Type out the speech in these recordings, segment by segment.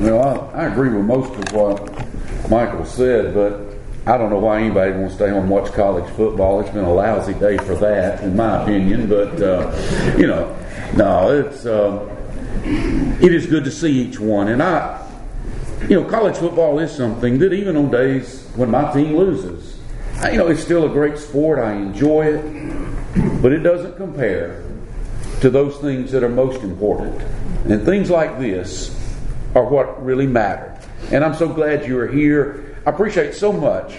Well, I, I agree with most of what Michael said, but I don't know why anybody wants to stay home and watch college football. It's been a lousy day for that, in my opinion. But uh, you know, no, it's uh, it is good to see each one, and I, you know, college football is something that even on days when my team loses, you know, it's still a great sport. I enjoy it, but it doesn't compare to those things that are most important, and things like this are what really matter. And I'm so glad you are here. I appreciate so much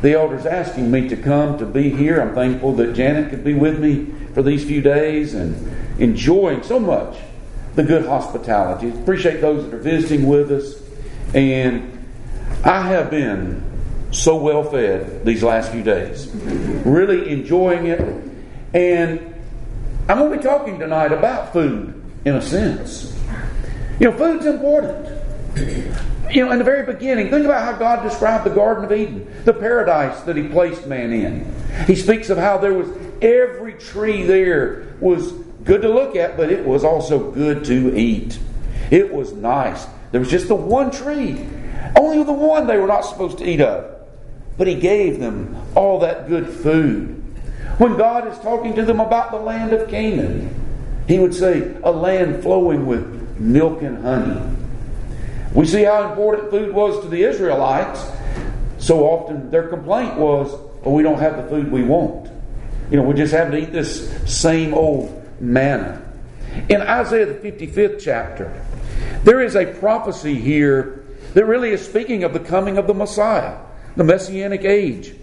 the elders asking me to come to be here. I'm thankful that Janet could be with me for these few days and enjoying so much the good hospitality. Appreciate those that are visiting with us. And I have been so well fed these last few days. Really enjoying it. And I'm going to be talking tonight about food in a sense. You know, food's important. You know, in the very beginning, think about how God described the Garden of Eden, the paradise that He placed man in. He speaks of how there was every tree there was good to look at, but it was also good to eat. It was nice. There was just the one tree, only the one they were not supposed to eat of. But He gave them all that good food. When God is talking to them about the land of Canaan, He would say, A land flowing with milk and honey. We see how important food was to the Israelites. So often their complaint was, well, we don't have the food we want. You know, we just have to eat this same old manna. In Isaiah the 55th chapter, there is a prophecy here that really is speaking of the coming of the Messiah, the Messianic age.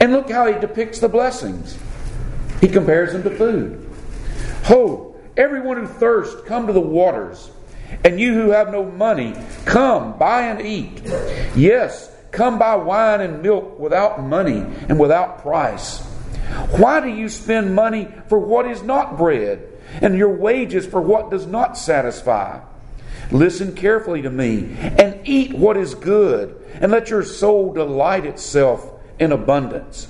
And look how he depicts the blessings. He compares them to food. Ho, Everyone who thirsts, come to the waters. And you who have no money, come, buy and eat. Yes, come buy wine and milk without money and without price. Why do you spend money for what is not bread, and your wages for what does not satisfy? Listen carefully to me, and eat what is good, and let your soul delight itself in abundance.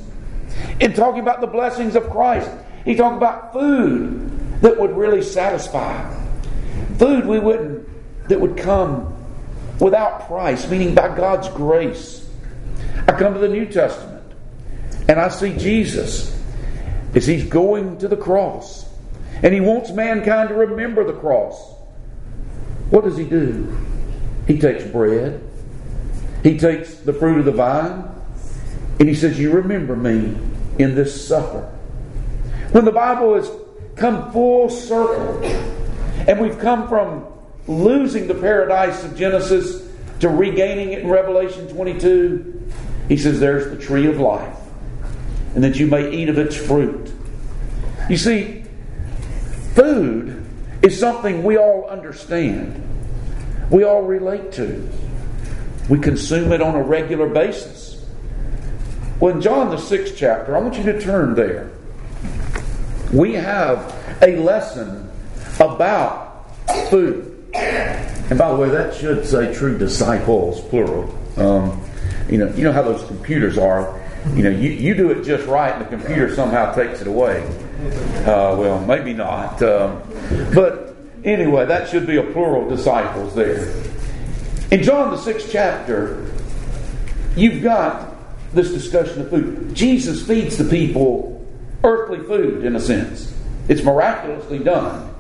In talking about the blessings of Christ, he talked about food that would really satisfy. Food we wouldn't that would come without price, meaning by God's grace. I come to the New Testament and I see Jesus as he's going to the cross. And he wants mankind to remember the cross. What does he do? He takes bread, he takes the fruit of the vine, and he says, You remember me in this supper. When the Bible is come full circle. And we've come from losing the paradise of Genesis to regaining it in Revelation 22. He says, There's the tree of life, and that you may eat of its fruit. You see, food is something we all understand, we all relate to. We consume it on a regular basis. Well, in John, the sixth chapter, I want you to turn there we have a lesson about food. And by the way, that should say true disciples, plural. Um, you know, you know how those computers are. You know, you, you do it just right, and the computer somehow takes it away. Uh, well, maybe not. Um, but anyway, that should be a plural disciples there. In John the sixth chapter, you've got this discussion of food. Jesus feeds the people earthly food, in a sense. It's miraculously done.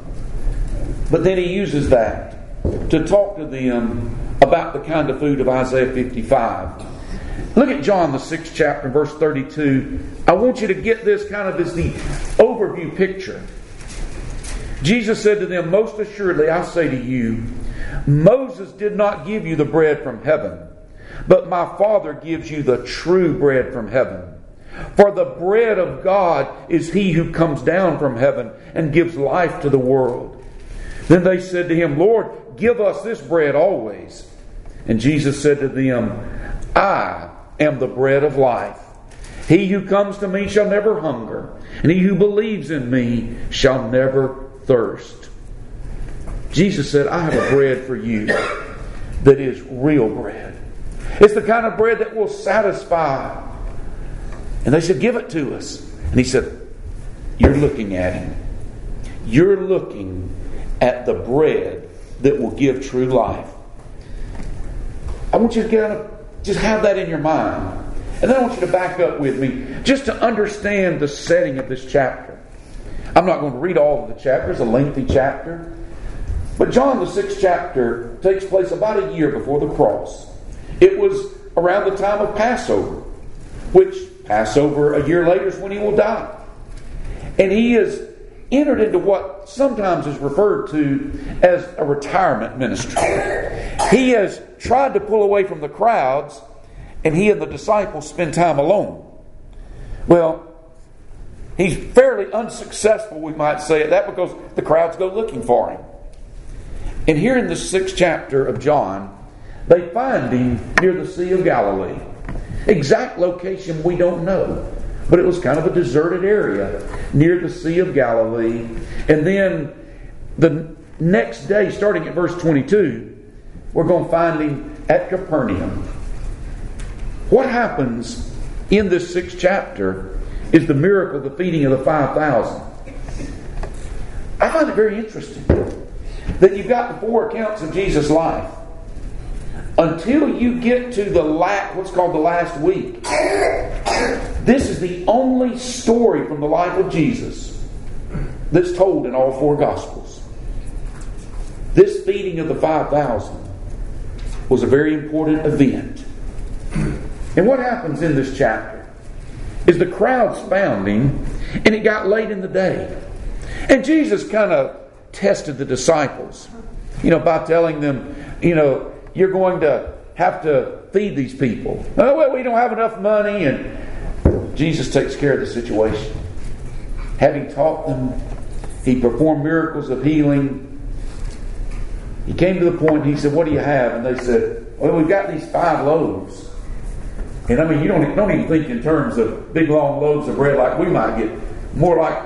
But then he uses that to talk to them about the kind of food of Isaiah 55. Look at John, the sixth chapter, verse 32. I want you to get this kind of as the overview picture. Jesus said to them, Most assuredly, I say to you, Moses did not give you the bread from heaven, but my Father gives you the true bread from heaven. For the bread of God is he who comes down from heaven and gives life to the world. Then they said to him, Lord, give us this bread always. And Jesus said to them, I am the bread of life. He who comes to me shall never hunger, and he who believes in me shall never thirst. Jesus said, I have a bread for you that is real bread. It's the kind of bread that will satisfy and they said, Give it to us. And he said, You're looking at him. You're looking at the bread that will give true life. I want you to get just have that in your mind. And then I want you to back up with me just to understand the setting of this chapter. I'm not going to read all of the chapters, a lengthy chapter. But John, the sixth chapter, takes place about a year before the cross. It was around the time of Passover, which Passover a year later is when he will die. And he has entered into what sometimes is referred to as a retirement ministry. He has tried to pull away from the crowds, and he and the disciples spend time alone. Well, he's fairly unsuccessful, we might say at that, because the crowds go looking for him. And here in the sixth chapter of John, they find him near the Sea of Galilee. Exact location we don't know, but it was kind of a deserted area near the Sea of Galilee. And then the next day, starting at verse 22, we're going to find him at Capernaum. What happens in this sixth chapter is the miracle of the feeding of the 5,000. I find it very interesting that you've got the four accounts of Jesus' life until you get to the last, what's called the last week. This is the only story from the life of Jesus that's told in all four Gospels. This feeding of the 5,000 was a very important event. And what happens in this chapter is the crowds found him, and it got late in the day. And Jesus kind of tested the disciples, you know, by telling them, you know, you're going to have to feed these people. Oh, well, we don't have enough money, and Jesus takes care of the situation. Having taught them, he performed miracles of healing. He came to the point, he said, What do you have? And they said, Well, we've got these five loaves. And I mean, you don't, don't even think in terms of big long loaves of bread like we might get, more like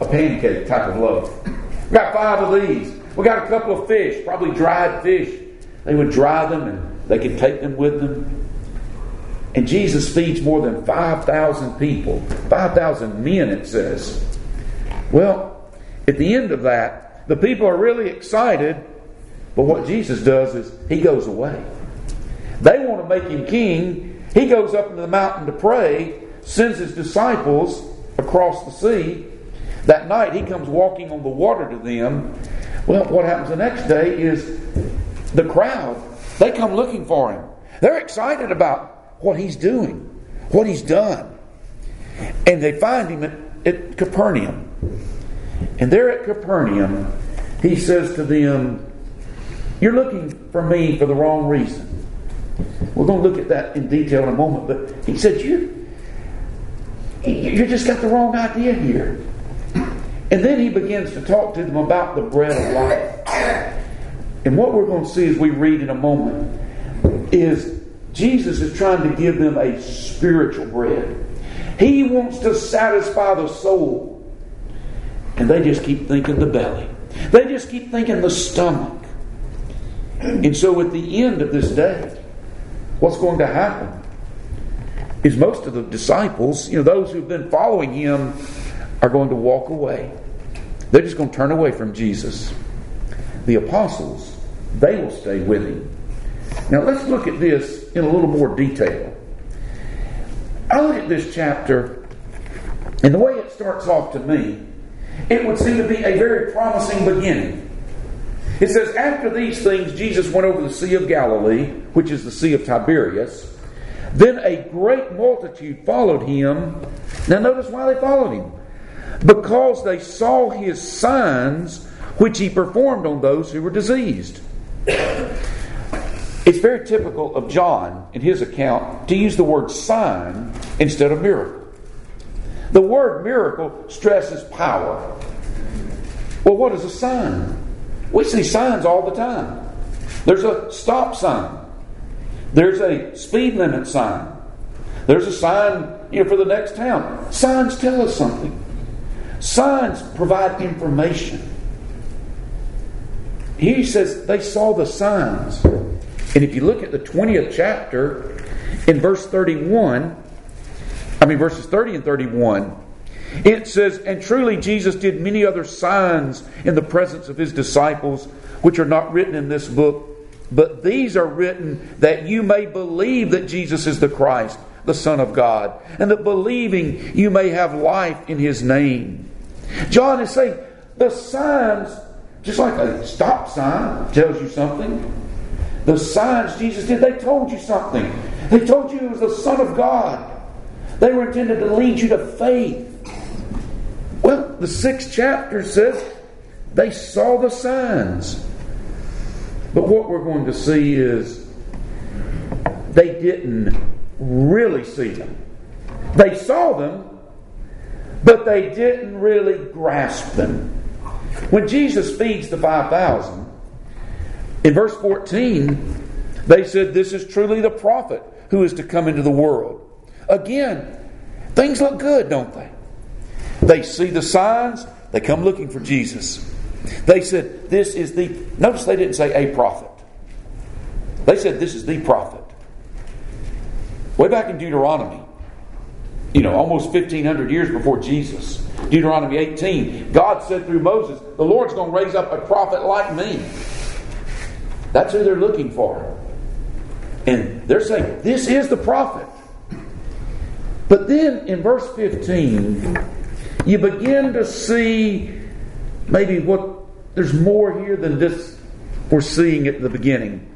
a pancake type of loaf. We've got five of these. We've got a couple of fish, probably dried fish. They would dry them and they could take them with them. And Jesus feeds more than 5,000 people, 5,000 men, it says. Well, at the end of that, the people are really excited, but what Jesus does is he goes away. They want to make him king. He goes up into the mountain to pray, sends his disciples across the sea. That night, he comes walking on the water to them. Well, what happens the next day is the crowd, they come looking for him. They're excited about what he's doing, what he's done. And they find him at, at Capernaum. And there at Capernaum, he says to them, You're looking for me for the wrong reason. We're going to look at that in detail in a moment, but he said, You you just got the wrong idea here. And then he begins to talk to them about the bread of life. And what we're going to see as we read in a moment is Jesus is trying to give them a spiritual bread. He wants to satisfy the soul. And they just keep thinking the belly. They just keep thinking the stomach. And so at the end of this day, what's going to happen is most of the disciples, you know, those who've been following him, are going to walk away. They're just going to turn away from Jesus. The apostles, they will stay with him. Now let's look at this in a little more detail. I look at this chapter, and the way it starts off to me, it would seem to be a very promising beginning. It says, After these things, Jesus went over the Sea of Galilee, which is the Sea of Tiberias. Then a great multitude followed him. Now, notice why they followed him. Because they saw his signs, which he performed on those who were diseased. It's very typical of John in his account to use the word sign instead of miracle. The word miracle stresses power. Well, what is a sign? We see signs all the time. There's a stop sign. There's a speed limit sign. There's a sign, you know, for the next town. Signs tell us something. Signs provide information. He says they saw the signs. And if you look at the 20th chapter, in verse 31, I mean, verses 30 and 31, it says, And truly Jesus did many other signs in the presence of his disciples, which are not written in this book. But these are written that you may believe that Jesus is the Christ, the Son of God, and that believing you may have life in his name. John is saying the signs, just like a stop sign tells you something, the signs Jesus did, they told you something. They told you he was the Son of God. They were intended to lead you to faith. Well, the sixth chapter says they saw the signs. But what we're going to see is they didn't really see them. They saw them, but they didn't really grasp them. When Jesus feeds the 5,000, in verse 14, they said, This is truly the prophet who is to come into the world. Again, things look good, don't they? They see the signs, they come looking for Jesus. They said, This is the. Notice they didn't say a prophet. They said, This is the prophet. Way back in Deuteronomy, you know, almost 1,500 years before Jesus, Deuteronomy 18, God said through Moses, The Lord's going to raise up a prophet like me. That's who they're looking for. And they're saying, This is the prophet. But then in verse 15, you begin to see maybe what there's more here than this we're seeing at the beginning.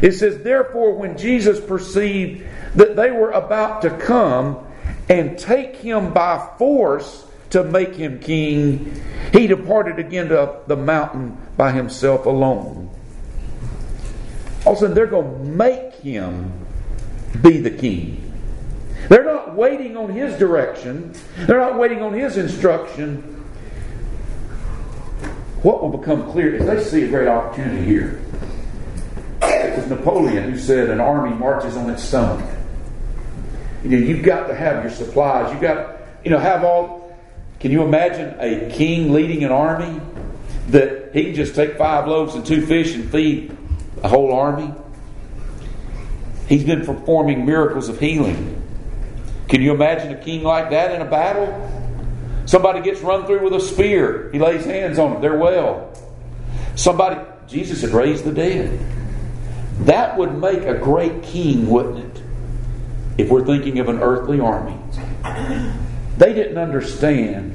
It says, Therefore, when Jesus perceived that they were about to come and take him by force to make him king, he departed again to the mountain by himself alone. All of a sudden, they're going to make him be the king. They're not waiting on his direction, they're not waiting on his instruction. What will become clear is they see a great opportunity here. It was Napoleon who said an army marches on its stomach. You know, you've got to have your supplies. You've got, you know, have all. Can you imagine a king leading an army that he can just take five loaves and two fish and feed a whole army? He's been performing miracles of healing. Can you imagine a king like that in a battle? Somebody gets run through with a spear. He lays hands on them. They're well. Somebody, Jesus had raised the dead. That would make a great king, wouldn't it? If we're thinking of an earthly army. They didn't understand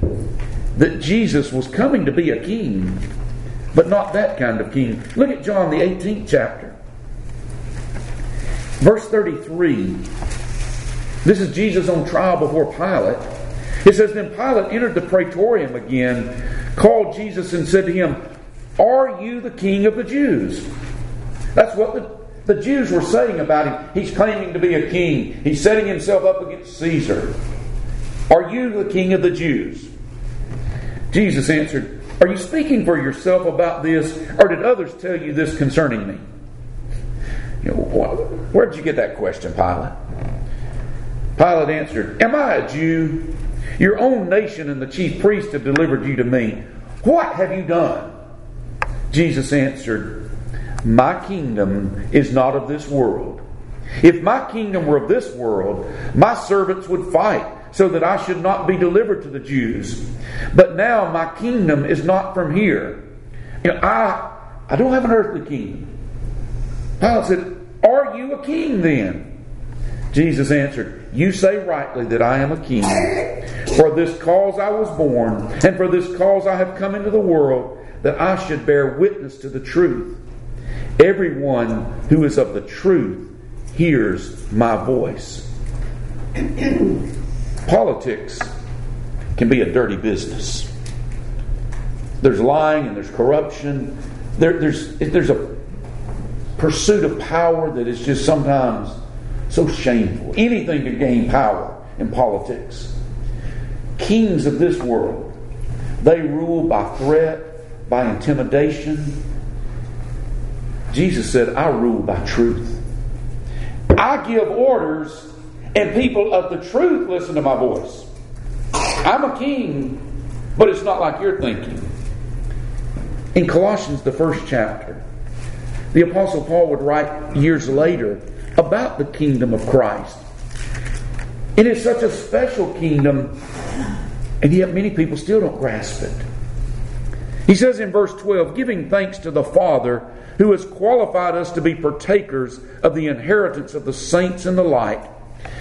that Jesus was coming to be a king, but not that kind of king. Look at John, the 18th chapter. Verse 33. This is Jesus on trial before Pilate. It says, Then Pilate entered the praetorium again, called Jesus, and said to him, Are you the king of the Jews? That's what the, the Jews were saying about him. He's claiming to be a king, he's setting himself up against Caesar. Are you the king of the Jews? Jesus answered, Are you speaking for yourself about this, or did others tell you this concerning me? You know, where did you get that question, Pilate? Pilate answered, Am I a Jew? Your own nation and the chief priests have delivered you to me. What have you done? Jesus answered, My kingdom is not of this world. If my kingdom were of this world, my servants would fight so that I should not be delivered to the Jews. But now my kingdom is not from here. You know, I, I don't have an earthly kingdom. Pilate said, Are you a king then? Jesus answered, You say rightly that I am a king. For this cause I was born, and for this cause I have come into the world, that I should bear witness to the truth. Everyone who is of the truth hears my voice. Politics can be a dirty business. There's lying and there's corruption. There, there's, there's a pursuit of power that is just sometimes so shameful. Anything to gain power in politics. Kings of this world, they rule by threat, by intimidation. Jesus said, I rule by truth. I give orders, and people of the truth listen to my voice. I'm a king, but it's not like you're thinking. In Colossians, the first chapter, the Apostle Paul would write years later about the kingdom of Christ. It is such a special kingdom, and yet many people still don't grasp it. He says in verse 12, giving thanks to the Father who has qualified us to be partakers of the inheritance of the saints in the light.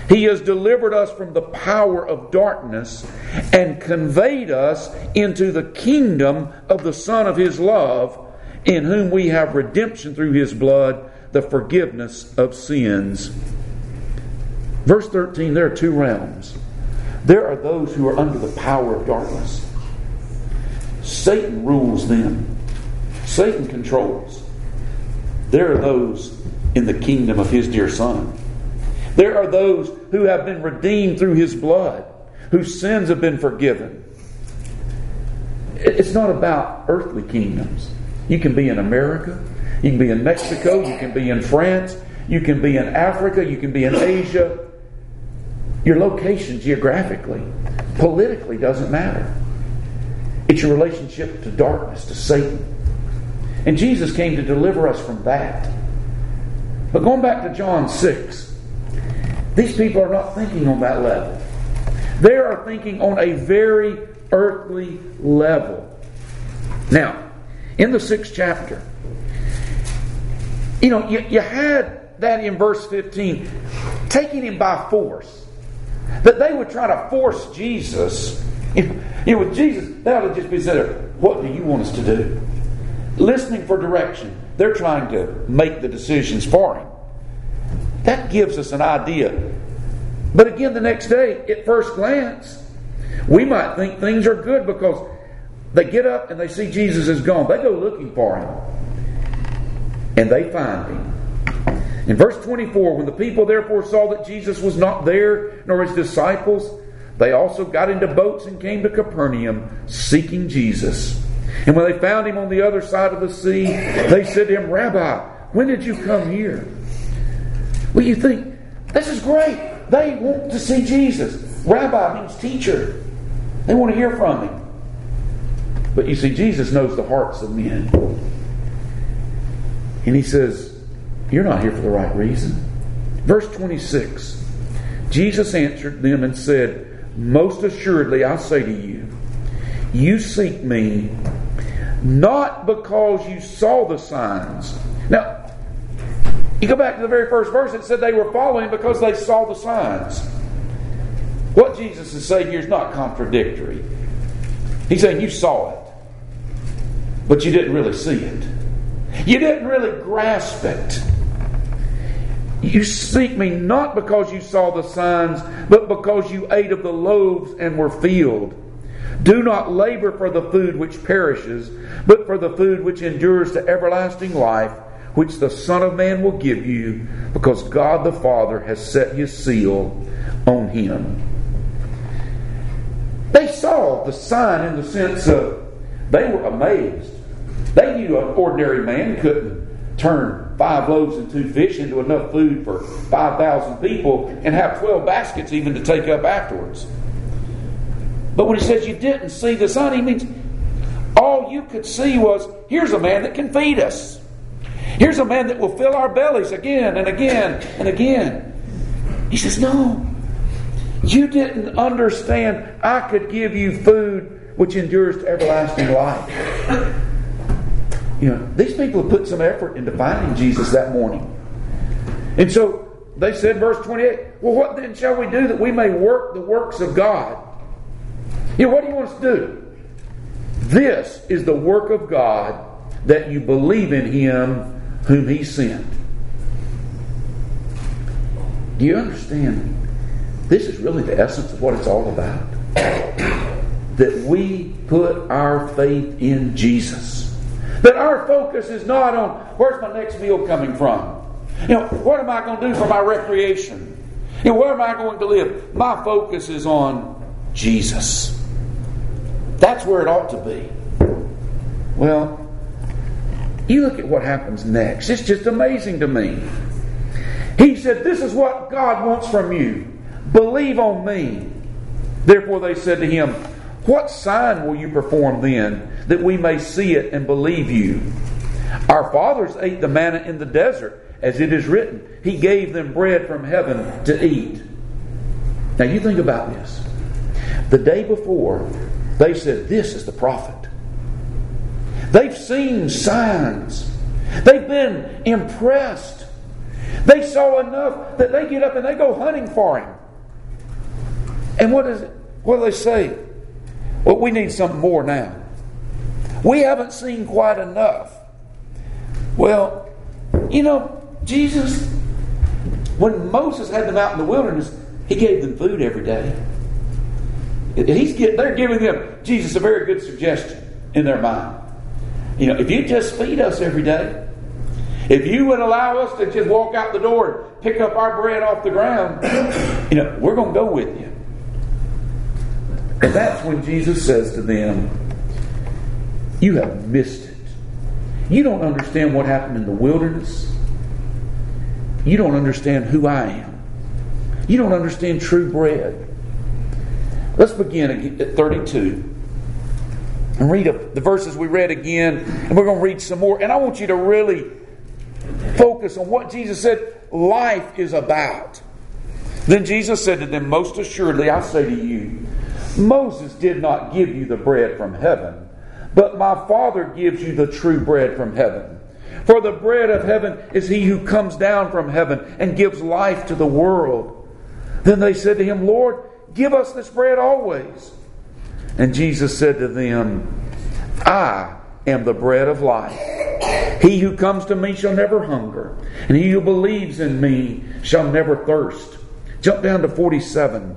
He has delivered us from the power of darkness and conveyed us into the kingdom of the Son of His love, in whom we have redemption through His blood, the forgiveness of sins. Verse 13 there are two realms. There are those who are under the power of darkness. Satan rules them, Satan controls. There are those in the kingdom of his dear Son. There are those who have been redeemed through his blood, whose sins have been forgiven. It's not about earthly kingdoms. You can be in America, you can be in Mexico, you can be in France, you can be in Africa, you can be in Asia. Your location geographically, politically doesn't matter. It's your relationship to darkness, to Satan. And Jesus came to deliver us from that. But going back to John 6, these people are not thinking on that level. They are thinking on a very earthly level. Now, in the sixth chapter, you know, you, you had that in verse 15, taking him by force that they would try to force Jesus. You know, with Jesus, that would just be said, What do you want us to do? Listening for direction. They're trying to make the decisions for him. That gives us an idea. But again, the next day, at first glance, we might think things are good because they get up and they see Jesus is gone. They go looking for him. And they find him. In verse 24, when the people therefore saw that Jesus was not there, nor his disciples, they also got into boats and came to Capernaum, seeking Jesus. And when they found him on the other side of the sea, they said to him, Rabbi, when did you come here? Well, you think, this is great. They want to see Jesus. Rabbi means teacher. They want to hear from him. But you see, Jesus knows the hearts of men. And he says, you're not here for the right reason. Verse 26 Jesus answered them and said, Most assuredly, I say to you, you seek me not because you saw the signs. Now, you go back to the very first verse, it said they were following because they saw the signs. What Jesus is saying here is not contradictory. He's saying you saw it, but you didn't really see it. You didn't really grasp it. You seek me not because you saw the signs, but because you ate of the loaves and were filled. Do not labor for the food which perishes, but for the food which endures to everlasting life, which the Son of Man will give you, because God the Father has set his seal on him. They saw the sign in the sense of they were amazed. They knew an ordinary man couldn't turn five loaves and two fish into enough food for 5,000 people and have 12 baskets even to take up afterwards. But when he says you didn't see the sun, he means all you could see was here's a man that can feed us. Here's a man that will fill our bellies again and again and again. He says, No, you didn't understand I could give you food which endures to everlasting life. You know, these people have put some effort into finding Jesus that morning. And so they said, verse 28, Well, what then shall we do that we may work the works of God? You know, what do you want us to do? This is the work of God that you believe in Him whom He sent. Do you understand? This is really the essence of what it's all about. That we put our faith in Jesus. That our focus is not on where's my next meal coming from? You know, what am I going to do for my recreation? You know, where am I going to live? My focus is on Jesus. That's where it ought to be. Well, you look at what happens next. It's just amazing to me. He said, This is what God wants from you. Believe on me. Therefore, they said to him, What sign will you perform then that we may see it and believe you. Our fathers ate the manna in the desert, as it is written, He gave them bread from heaven to eat. Now you think about this. The day before, they said, This is the prophet. They've seen signs. They've been impressed. They saw enough that they get up and they go hunting for him. And what is it? What do they say? Well, we need something more now. We haven't seen quite enough. Well, you know, Jesus, when Moses had them out in the wilderness, he gave them food every day. He's get, they're giving them Jesus a very good suggestion in their mind. You know, if you just feed us every day, if you would allow us to just walk out the door and pick up our bread off the ground, you know, we're going to go with you. And that's when Jesus says to them, You have missed it. You don't understand what happened in the wilderness. You don't understand who I am. You don't understand true bread. Let's begin at 32 and read the verses we read again, and we're going to read some more. And I want you to really focus on what Jesus said life is about. Then Jesus said to them, Most assuredly, I say to you, Moses did not give you the bread from heaven, but my Father gives you the true bread from heaven. For the bread of heaven is he who comes down from heaven and gives life to the world. Then they said to him, Lord, give us this bread always. And Jesus said to them, I am the bread of life. He who comes to me shall never hunger, and he who believes in me shall never thirst. Jump down to 47.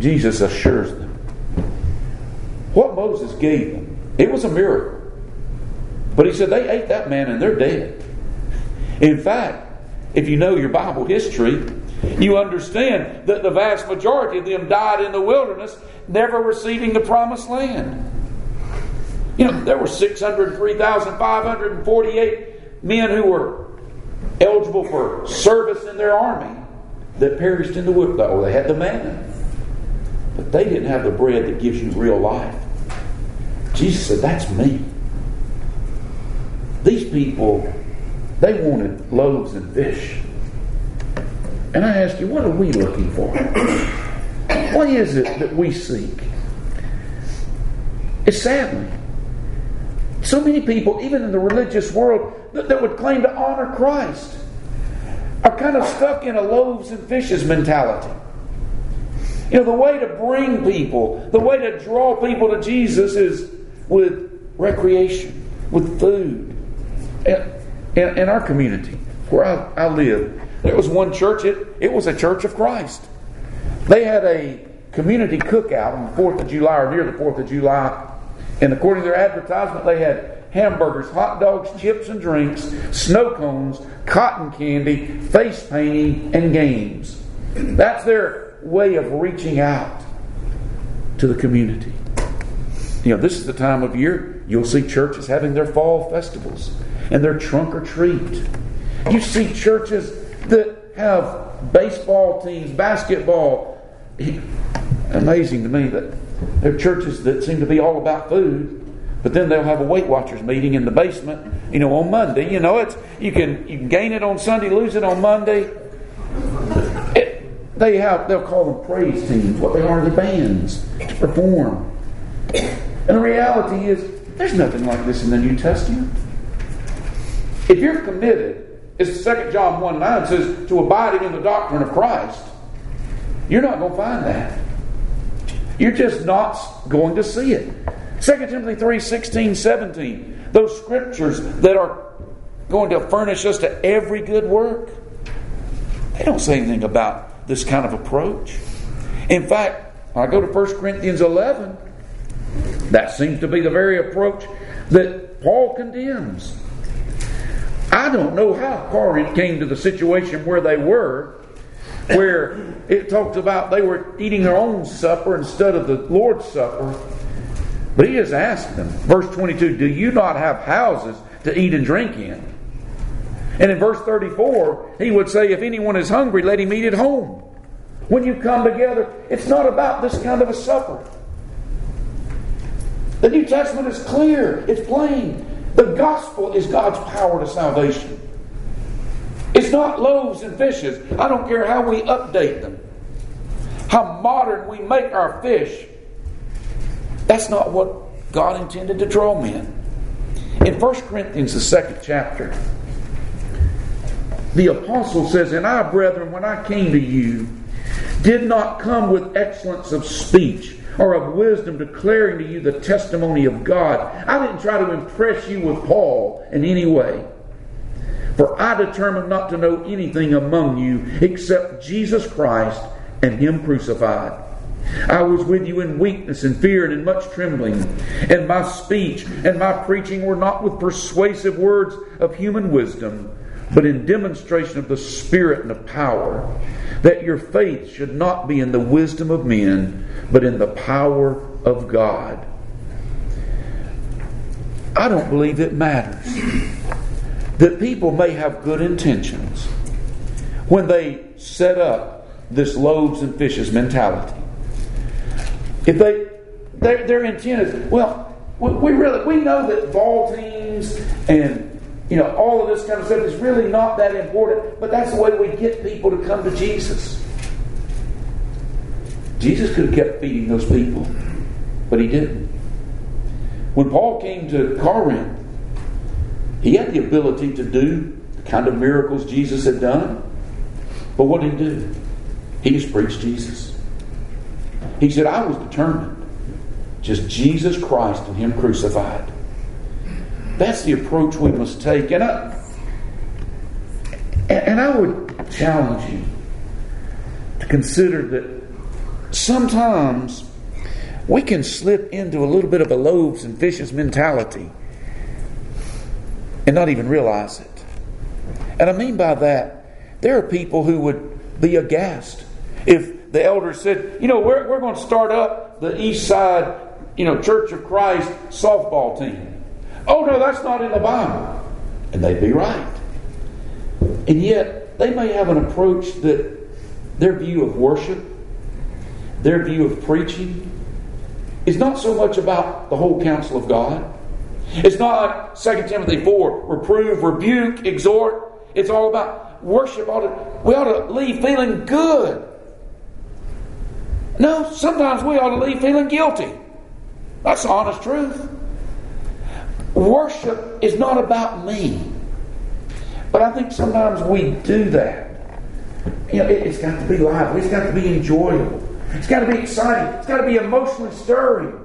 Jesus assures them. What Moses gave them, it was a miracle. But he said they ate that man and they're dead. In fact, if you know your Bible history, you understand that the vast majority of them died in the wilderness, never receiving the promised land. You know, there were 603,548 men who were eligible for service in their army that perished in the wilderness. Oh, they had the manna. But they didn't have the bread that gives you real life. Jesus said, That's me. These people, they wanted loaves and fish. And I ask you, what are we looking for? What is it that we seek? It's sadly, so many people, even in the religious world, that, that would claim to honor Christ, are kind of stuck in a loaves and fishes mentality. You know, the way to bring people, the way to draw people to Jesus is with recreation, with food. In, in, in our community, where I, I live, there was one church, it, it was a church of Christ. They had a community cookout on the 4th of July or near the 4th of July. And according to their advertisement, they had hamburgers, hot dogs, chips and drinks, snow cones, cotton candy, face painting, and games. That's their way of reaching out to the community. You know, this is the time of year you'll see churches having their fall festivals and their trunk or treat. You see churches that have baseball teams, basketball. Amazing to me that there are churches that seem to be all about food, But then they'll have a Weight Watchers meeting in the basement, you know, on Monday. You know, it's you can you can gain it on Sunday, lose it on Monday. They have they'll call them praise teams. What they are, the bands to perform. And the reality is, there's nothing like this in the New Testament. If you're committed, as 2 John 1 9 says, to abiding in the doctrine of Christ, you're not going to find that. You're just not going to see it. 2 Timothy 3 16, 17. Those scriptures that are going to furnish us to every good work, they don't say anything about this kind of approach. In fact, I go to 1 Corinthians 11, that seems to be the very approach that Paul condemns. I don't know how Corinth came to the situation where they were, where it talks about they were eating their own supper instead of the Lord's Supper. But he just asked them, verse 22, Do you not have houses to eat and drink in? And in verse 34, he would say, If anyone is hungry, let him eat at home. When you come together, it's not about this kind of a supper. The New Testament is clear, it's plain. The gospel is God's power to salvation. It's not loaves and fishes. I don't care how we update them, how modern we make our fish. That's not what God intended to draw men. In 1 Corinthians, the second chapter, the apostle says, And I, brethren, when I came to you, did not come with excellence of speech or of wisdom declaring to you the testimony of God. I didn't try to impress you with Paul in any way. For I determined not to know anything among you except Jesus Christ and Him crucified. I was with you in weakness and fear and in much trembling. And my speech and my preaching were not with persuasive words of human wisdom, but in demonstration of the Spirit and of power, that your faith should not be in the wisdom of men, but in the power of God. I don't believe it matters that people may have good intentions when they set up this loaves and fishes mentality. If they their, their intent is well, we really we know that ball teams and you know all of this kind of stuff is really not that important, but that's the way we get people to come to Jesus. Jesus could have kept feeding those people, but he didn't. When Paul came to Corinth, he had the ability to do the kind of miracles Jesus had done, but what did he do? He just preached Jesus. He said, I was determined. Just Jesus Christ and Him crucified. That's the approach we must take. And I, and I would challenge you to consider that sometimes we can slip into a little bit of a loaves and fishes mentality and not even realize it. And I mean by that, there are people who would be aghast if the elders said, you know, we're, we're going to start up the East Side, you know, Church of Christ softball team. Oh, no, that's not in the Bible. And they'd be right. And yet, they may have an approach that their view of worship, their view of preaching, is not so much about the whole counsel of God. It's not like 2 Timothy 4 reprove, rebuke, exhort. It's all about worship. To, we ought to leave feeling good. No, sometimes we ought to leave feeling guilty. That's the honest truth. Worship is not about me. But I think sometimes we do that. You know, it, has got to be lively. It's got to be enjoyable. It's got to be exciting. It's got to be emotionally stirring.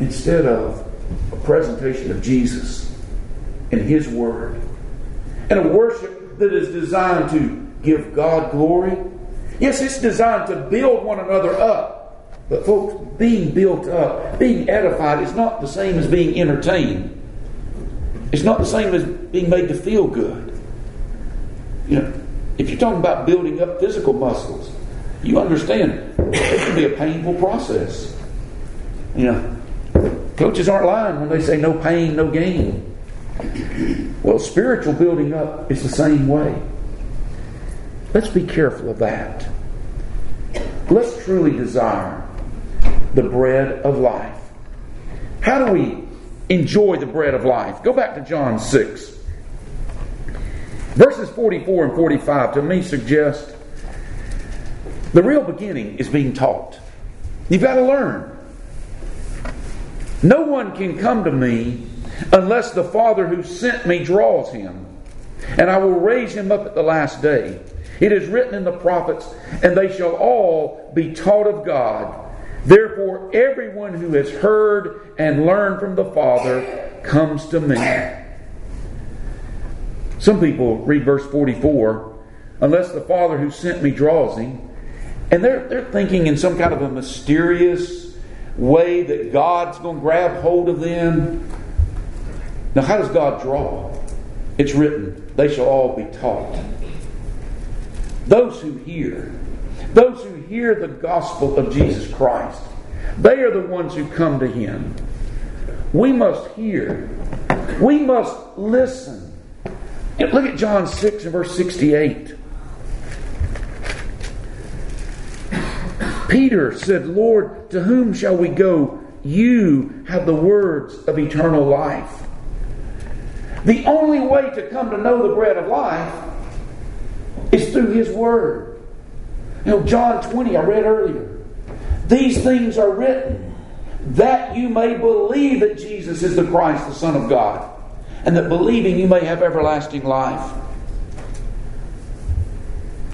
Instead of a presentation of Jesus and His Word. And a worship that is designed to give God glory. Yes, it's designed to build one another up. But, folks, being built up, being edified, is not the same as being entertained. It's not the same as being made to feel good. You know, if you're talking about building up physical muscles, you understand it can be a painful process. You know, coaches aren't lying when they say no pain, no gain. Well, spiritual building up is the same way. Let's be careful of that. Let's truly desire the bread of life. How do we enjoy the bread of life? Go back to John 6. Verses 44 and 45 to me suggest the real beginning is being taught. You've got to learn. No one can come to me unless the Father who sent me draws him, and I will raise him up at the last day. It is written in the prophets, and they shall all be taught of God. Therefore, everyone who has heard and learned from the Father comes to me. Some people read verse 44 unless the Father who sent me draws him. And they're, they're thinking in some kind of a mysterious way that God's going to grab hold of them. Now, how does God draw? It's written, they shall all be taught. Those who hear, those who hear the gospel of Jesus Christ, they are the ones who come to Him. We must hear, we must listen. Look at John 6 and verse 68. Peter said, Lord, to whom shall we go? You have the words of eternal life. The only way to come to know the bread of life is through His Word. You know, John 20, I read earlier. These things are written that you may believe that Jesus is the Christ, the Son of God, and that believing you may have everlasting life.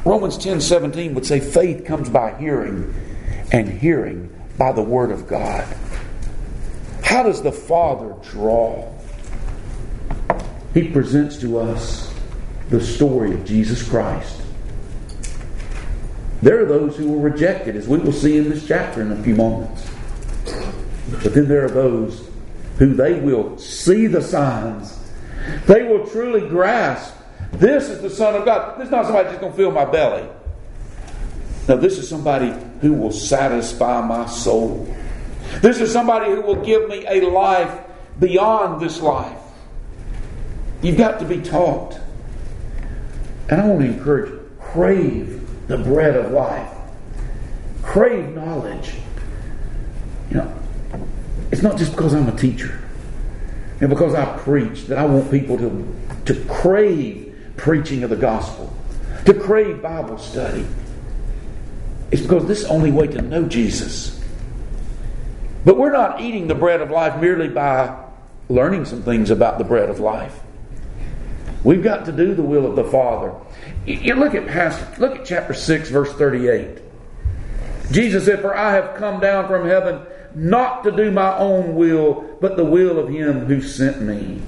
Romans 10 17 would say faith comes by hearing, and hearing by the Word of God. How does the Father draw? He presents to us the story of Jesus Christ. There are those who will reject it, as we will see in this chapter in a few moments. But then there are those who they will see the signs. They will truly grasp this is the Son of God. This is not somebody just going to fill my belly. No, this is somebody who will satisfy my soul. This is somebody who will give me a life beyond this life. You've got to be taught. And I want to encourage you crave the bread of life, crave knowledge. You know, it's not just because I'm a teacher and because I preach that I want people to, to crave preaching of the gospel, to crave Bible study. It's because this is the only way to know Jesus. But we're not eating the bread of life merely by learning some things about the bread of life. We've got to do the will of the Father. You look at past, look at chapter 6, verse 38. Jesus said, For I have come down from heaven not to do my own will, but the will of him who sent me.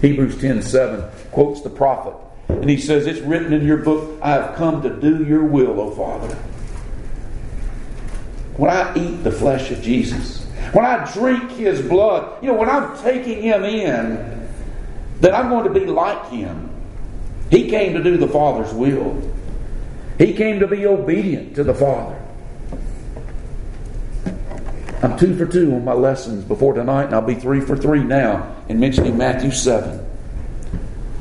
Hebrews 10 7 quotes the prophet. And he says, It's written in your book, I have come to do your will, O Father. When I eat the flesh of Jesus, when I drink his blood, you know, when I'm taking him in, that I'm going to be like him. He came to do the Father's will. He came to be obedient to the Father. I'm two for two on my lessons before tonight, and I'll be three for three now in mentioning Matthew 7.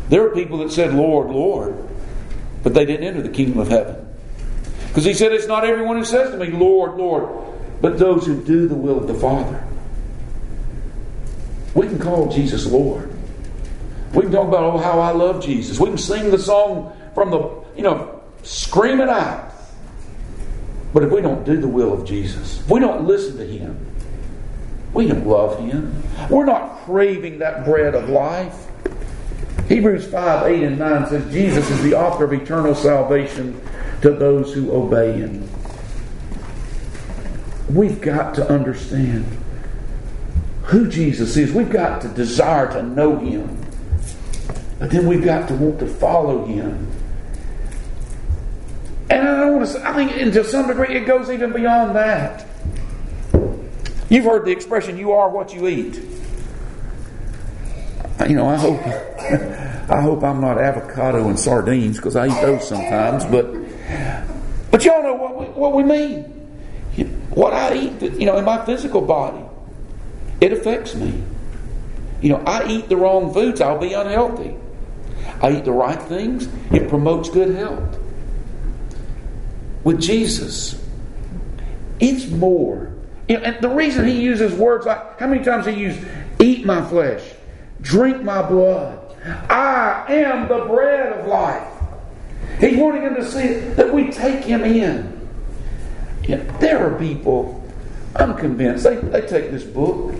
There are people that said, Lord, Lord, but they didn't enter the kingdom of heaven. Because he said, It's not everyone who says to me, Lord, Lord, but those who do the will of the Father. We can call Jesus Lord. We can talk about, oh, how I love Jesus. We can sing the song from the, you know, scream it out. But if we don't do the will of Jesus, we don't listen to Him, we don't love Him. We're not craving that bread of life. Hebrews 5 8 and 9 says, Jesus is the author of eternal salvation to those who obey Him. We've got to understand who Jesus is. We've got to desire to know Him. But then we've got to want to follow him. And I don't want to say, I think to some degree it goes even beyond that. You've heard the expression, you are what you eat. You know, I hope I hope I'm not avocado and sardines because I eat those sometimes, but but y'all know what we, what we mean. What I eat, you know, in my physical body, it affects me. You know, I eat the wrong foods, I'll be unhealthy. I eat the right things, it promotes good health. With Jesus, it's more. And the reason he uses words like, how many times he used, eat my flesh, drink my blood, I am the bread of life. He's wanting them to see that we take him in. There are people, I'm convinced, they, they take this book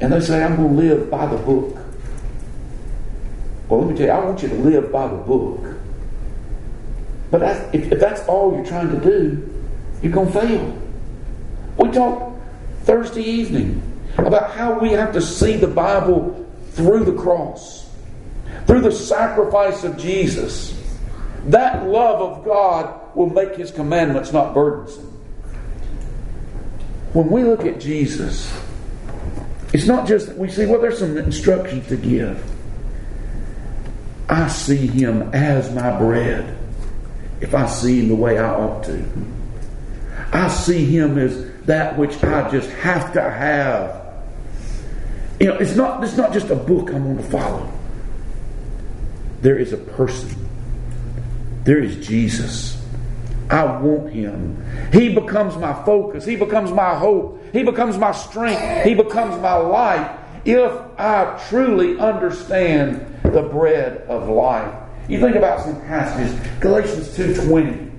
and they say, I'm going to live by the book. Well, let me tell you, I want you to live by the book. But if, if that's all you're trying to do, you're going to fail. We talked Thursday evening about how we have to see the Bible through the cross, through the sacrifice of Jesus. That love of God will make His commandments not burdensome. When we look at Jesus, it's not just that we see, well, there's some instructions to give. I see Him as my bread if I see Him the way I ought to. I see Him as that which I just have to have. You know, it's not, it's not just a book I'm going to follow. There is a person. There is Jesus. I want him. He becomes my focus. He becomes my hope. He becomes my strength. He becomes my life if I truly understand the bread of life. You think about some passages, Galatians 2.20.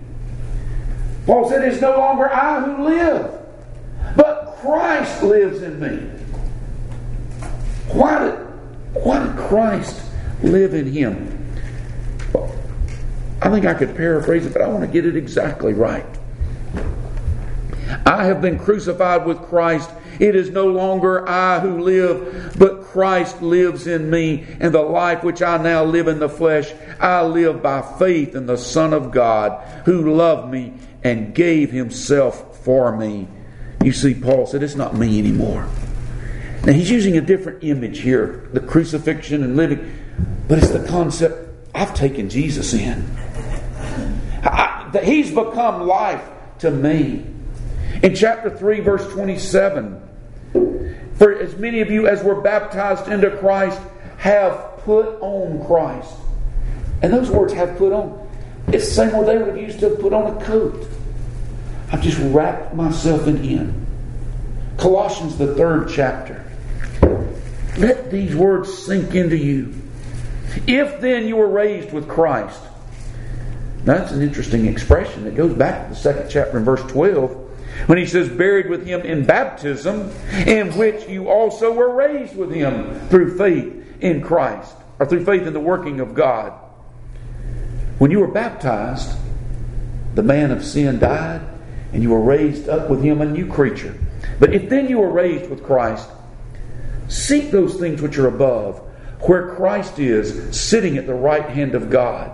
Paul said, It's no longer I who live, but Christ lives in me. Why did, why did Christ live in him? I think I could paraphrase it, but I want to get it exactly right. I have been crucified with Christ. It is no longer I who live, but Christ lives in me. And the life which I now live in the flesh, I live by faith in the Son of God who loved me and gave himself for me. You see, Paul said, It's not me anymore. Now, he's using a different image here the crucifixion and living, but it's the concept I've taken Jesus in. I, he's become life to me. In chapter 3, verse 27, for as many of you as were baptized into Christ have put on Christ. And those words have put on. It's the same word they would have used to have put on a coat. I've just wrapped myself in Him. Colossians, the third chapter. Let these words sink into you. If then you were raised with Christ. That's an interesting expression It goes back to the second chapter in verse 12 when he says, buried with him in baptism, in which you also were raised with him through faith in Christ, or through faith in the working of God. When you were baptized, the man of sin died, and you were raised up with him a new creature. But if then you were raised with Christ, seek those things which are above, where Christ is, sitting at the right hand of God.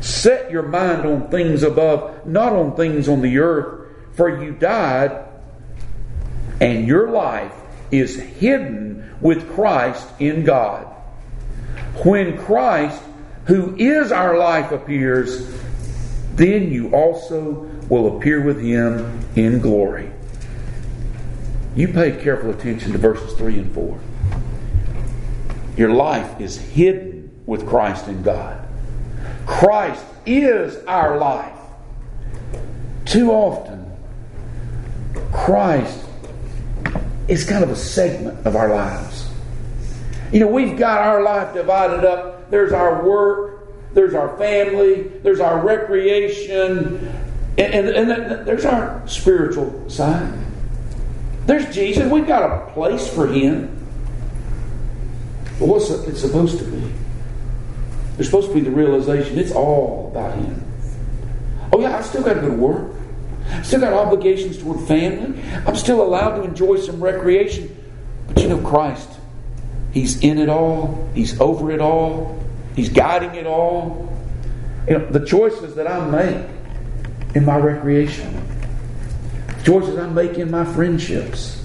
Set your mind on things above, not on things on the earth, for you died, and your life is hidden with Christ in God. When Christ, who is our life, appears, then you also will appear with him in glory. You pay careful attention to verses 3 and 4. Your life is hidden with Christ in God. Christ is our life. Too often, Christ is kind of a segment of our lives. You know, we've got our life divided up. There's our work, there's our family, there's our recreation, and, and, and there's our spiritual side. There's Jesus. We've got a place for Him. But what's it supposed to be? There's supposed to be the realization it's all about Him. Oh, yeah, I've still got to go to work. Still got obligations toward family. I'm still allowed to enjoy some recreation. But you know, Christ, He's in it all, He's over it all, He's guiding it all. You know, the choices that I make in my recreation, the choices I make in my friendships,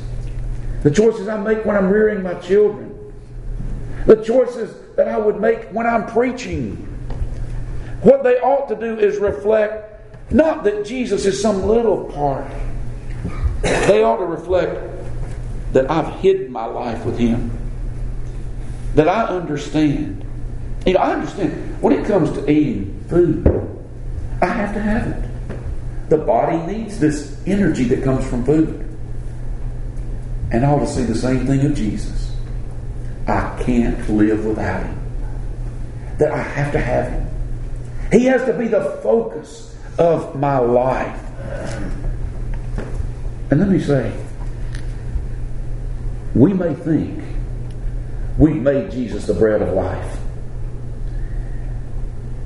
the choices I make when I'm rearing my children, the choices that I would make when I'm preaching. What they ought to do is reflect not that Jesus is some little part, they ought to reflect that I've hidden my life with Him. That I understand. You know, I understand when it comes to eating food, I have to have it. the body needs this energy that comes from food. And I ought to see the same thing of Jesus. I can't live without him. That I have to have him. He has to be the focus of my life. And let me say, we may think we've made Jesus the bread of life.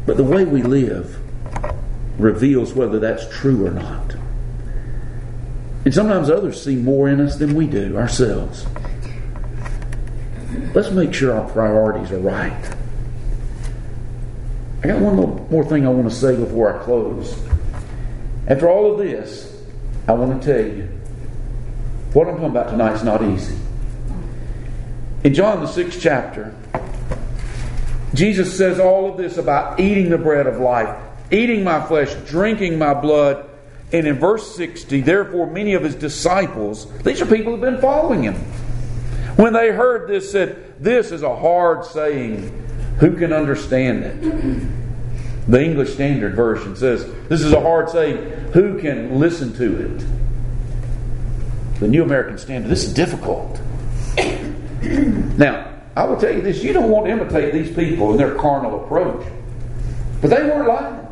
But the way we live reveals whether that's true or not. And sometimes others see more in us than we do ourselves. Let's make sure our priorities are right. I got one more thing I want to say before I close. After all of this, I want to tell you what I'm talking about tonight is not easy. In John, the sixth chapter, Jesus says all of this about eating the bread of life, eating my flesh, drinking my blood. And in verse 60, therefore, many of his disciples, these are people who've been following him, when they heard this, said, This is a hard saying. Who can understand it? The English Standard Version says, This is a hard saying. Who can listen to it? The New American Standard, this is difficult. now, I will tell you this you don't want to imitate these people in their carnal approach. But they weren't lying.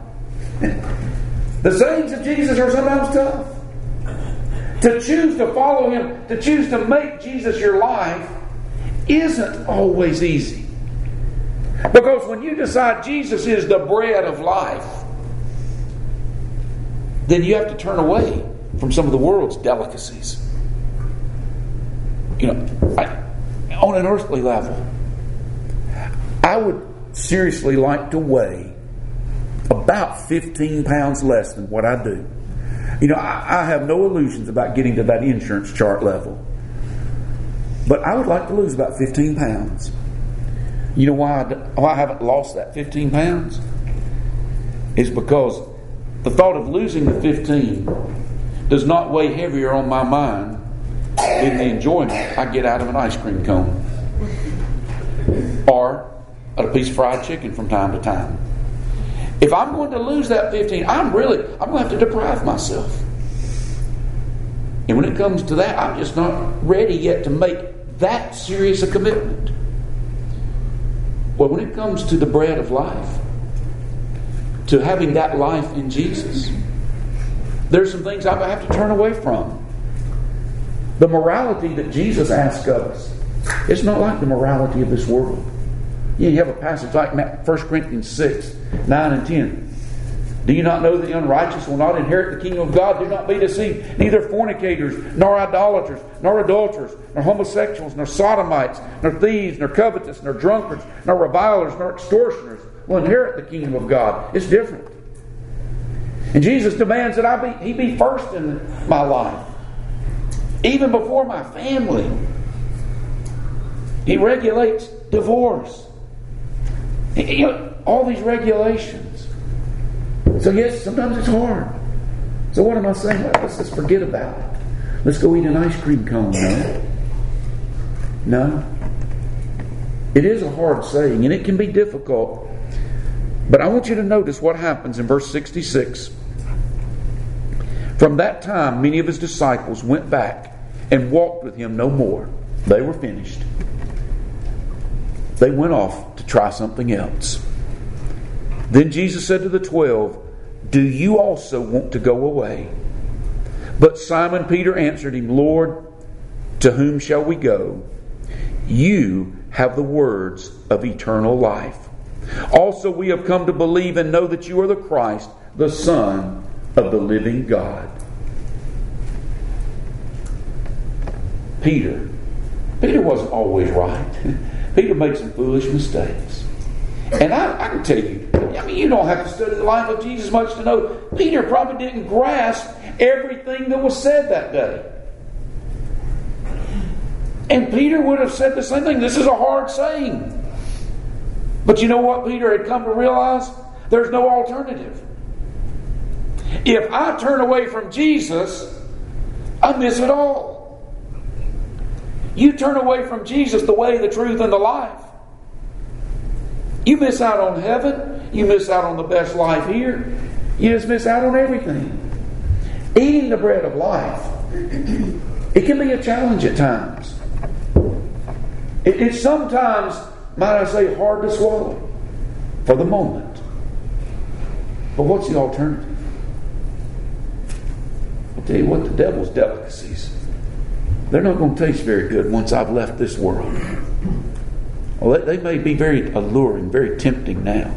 the sayings of Jesus are sometimes tough. To choose to follow Him, to choose to make Jesus your life, isn't always easy. Because when you decide Jesus is the bread of life, then you have to turn away from some of the world's delicacies. You know, I, on an earthly level, I would seriously like to weigh about 15 pounds less than what I do. You know, I, I have no illusions about getting to that insurance chart level. But I would like to lose about 15 pounds. You know why I, why I haven't lost that 15 pounds? Is because the thought of losing the 15 does not weigh heavier on my mind than the enjoyment I get out of an ice cream cone or a piece of fried chicken from time to time. If I'm going to lose that 15, I'm really, I'm going to have to deprive myself. And when it comes to that, I'm just not ready yet to make that serious a commitment. Well, when it comes to the bread of life, to having that life in Jesus, there's some things I have to turn away from. The morality that Jesus asks of us, it's not like the morality of this world. You have a passage like 1 Corinthians 6, 9 and 10. Do you not know that the unrighteous will not inherit the kingdom of God? Do not be deceived. Neither fornicators, nor idolaters, nor adulterers, nor homosexuals, nor sodomites, nor thieves, nor covetous, nor drunkards, nor revilers, nor extortioners will inherit the kingdom of God. It's different. And Jesus demands that I be, He be first in my life, even before my family. He regulates divorce. All these regulations. So, yes, sometimes it's hard. So, what am I saying? Let's just forget about it. Let's go eat an ice cream cone. No. No. It is a hard saying, and it can be difficult. But I want you to notice what happens in verse 66. From that time, many of his disciples went back and walked with him no more. They were finished. They went off to try something else. Then Jesus said to the twelve, Do you also want to go away? But Simon Peter answered him, Lord, to whom shall we go? You have the words of eternal life. Also, we have come to believe and know that you are the Christ, the Son of the living God. Peter. Peter wasn't always right. Peter made some foolish mistakes. And I, I, can tell you, I mean, you don't have to study the life of Jesus much to know Peter probably didn't grasp everything that was said that day. And Peter would have said the same thing. This is a hard saying. But you know what Peter had come to realize? There's no alternative. If I turn away from Jesus, I miss it all. You turn away from Jesus, the way, the truth, and the life. You miss out on heaven. You miss out on the best life here. You just miss out on everything. Eating the bread of life, it can be a challenge at times. It, it's sometimes, might I say, hard to swallow for the moment. But what's the alternative? I'll tell you what, the devil's delicacies, they're not going to taste very good once I've left this world. Well, they may be very alluring, very tempting now.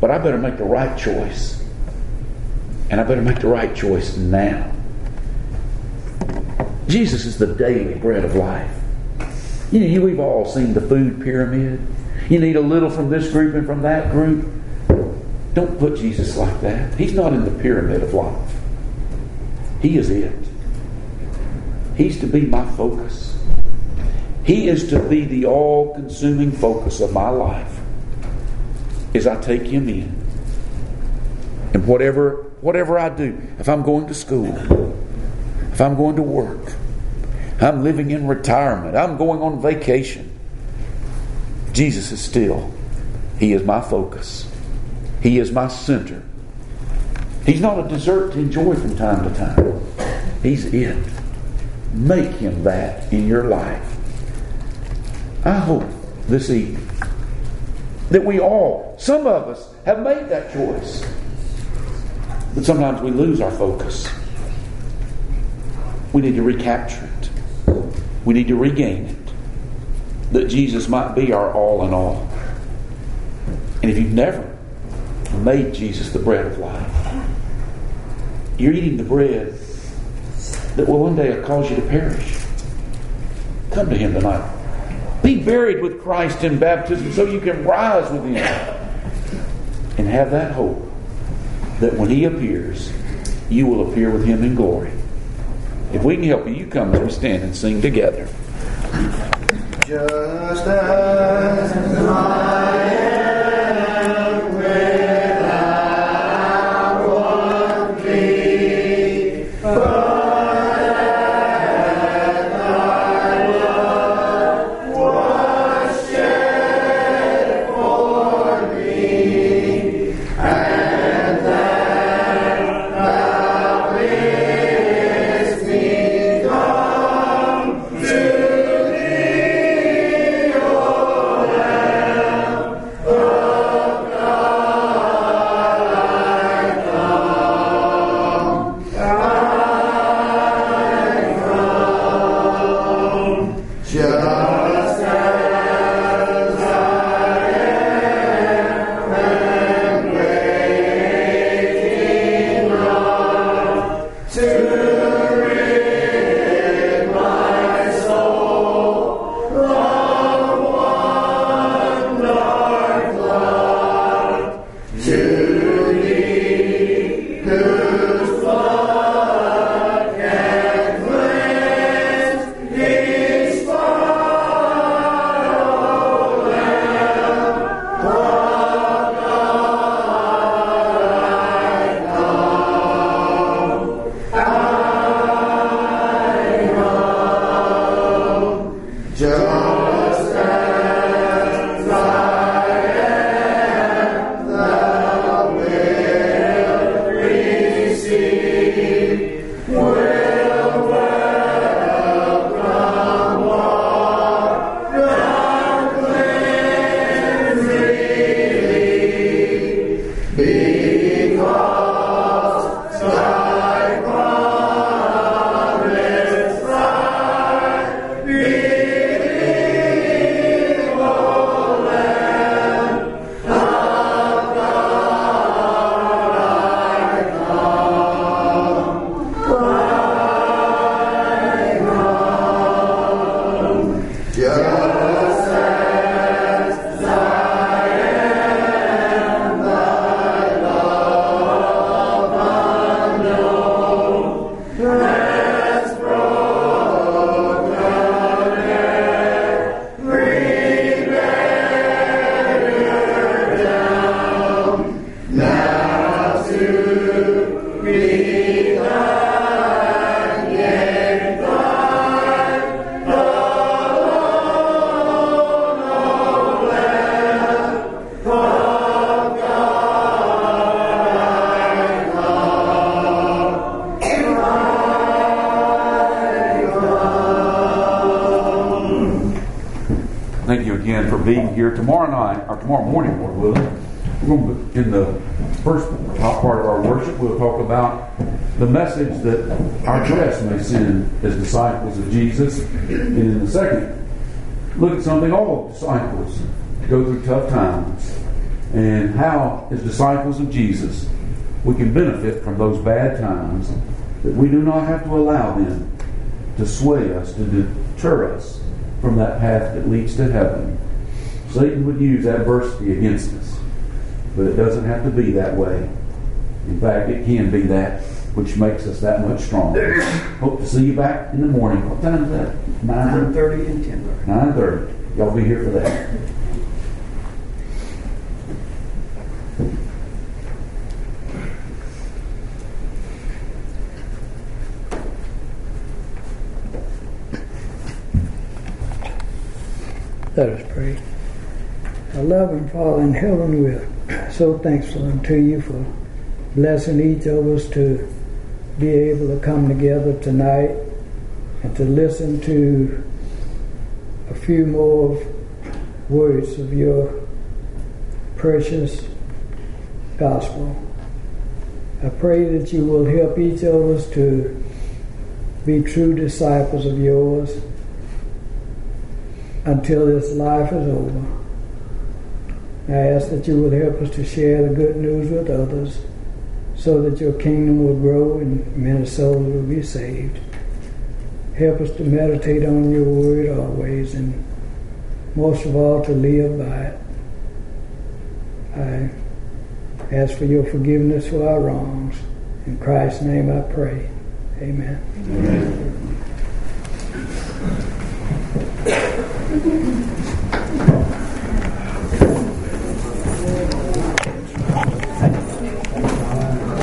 But I better make the right choice. And I better make the right choice now. Jesus is the daily bread of life. You know, we've all seen the food pyramid. You need a little from this group and from that group. Don't put Jesus like that. He's not in the pyramid of life. He is it. He's to be my focus. He is to be the all consuming focus of my life as I take Him in. And whatever, whatever I do, if I'm going to school, if I'm going to work, I'm living in retirement, I'm going on vacation, Jesus is still, He is my focus. He is my center. He's not a dessert to enjoy from time to time. He's it. Make him that in your life. I hope this evening that we all, some of us, have made that choice. But sometimes we lose our focus. We need to recapture it. We need to regain it. That Jesus might be our all in all. And if you've never made Jesus the bread of life. You're eating the bread that will one day cause you to perish. Come to Him tonight. Be buried with Christ in baptism so you can rise with Him and have that hope that when He appears, you will appear with Him in glory. If we can help you, you come as we stand and sing together. Just as tomorrow morning, Lord willing. We're going to, in the first top part of our worship, we'll talk about the message that our dress may send as disciples of Jesus. And in the second, look at something all disciples go through tough times and how, as disciples of Jesus, we can benefit from those bad times, that we do not have to allow them to sway us, to deter us from that path that leads to heaven. Satan would use adversity against us, but it doesn't have to be that way. In fact, it can be that which makes us that much stronger. Hope to see you back in the morning. What time is that? 9.30 and 10.30. 9.30. Y'all be here for that. Let us pray. Our loving Father in heaven, we're so thankful unto you for blessing each of us to be able to come together tonight and to listen to a few more words of your precious gospel. I pray that you will help each of us to be true disciples of yours until this life is over. I ask that you would help us to share the good news with others so that your kingdom will grow and many souls will be saved. Help us to meditate on your word always and most of all to live by it. I ask for your forgiveness for our wrongs. In Christ's name I pray. Amen. Amen.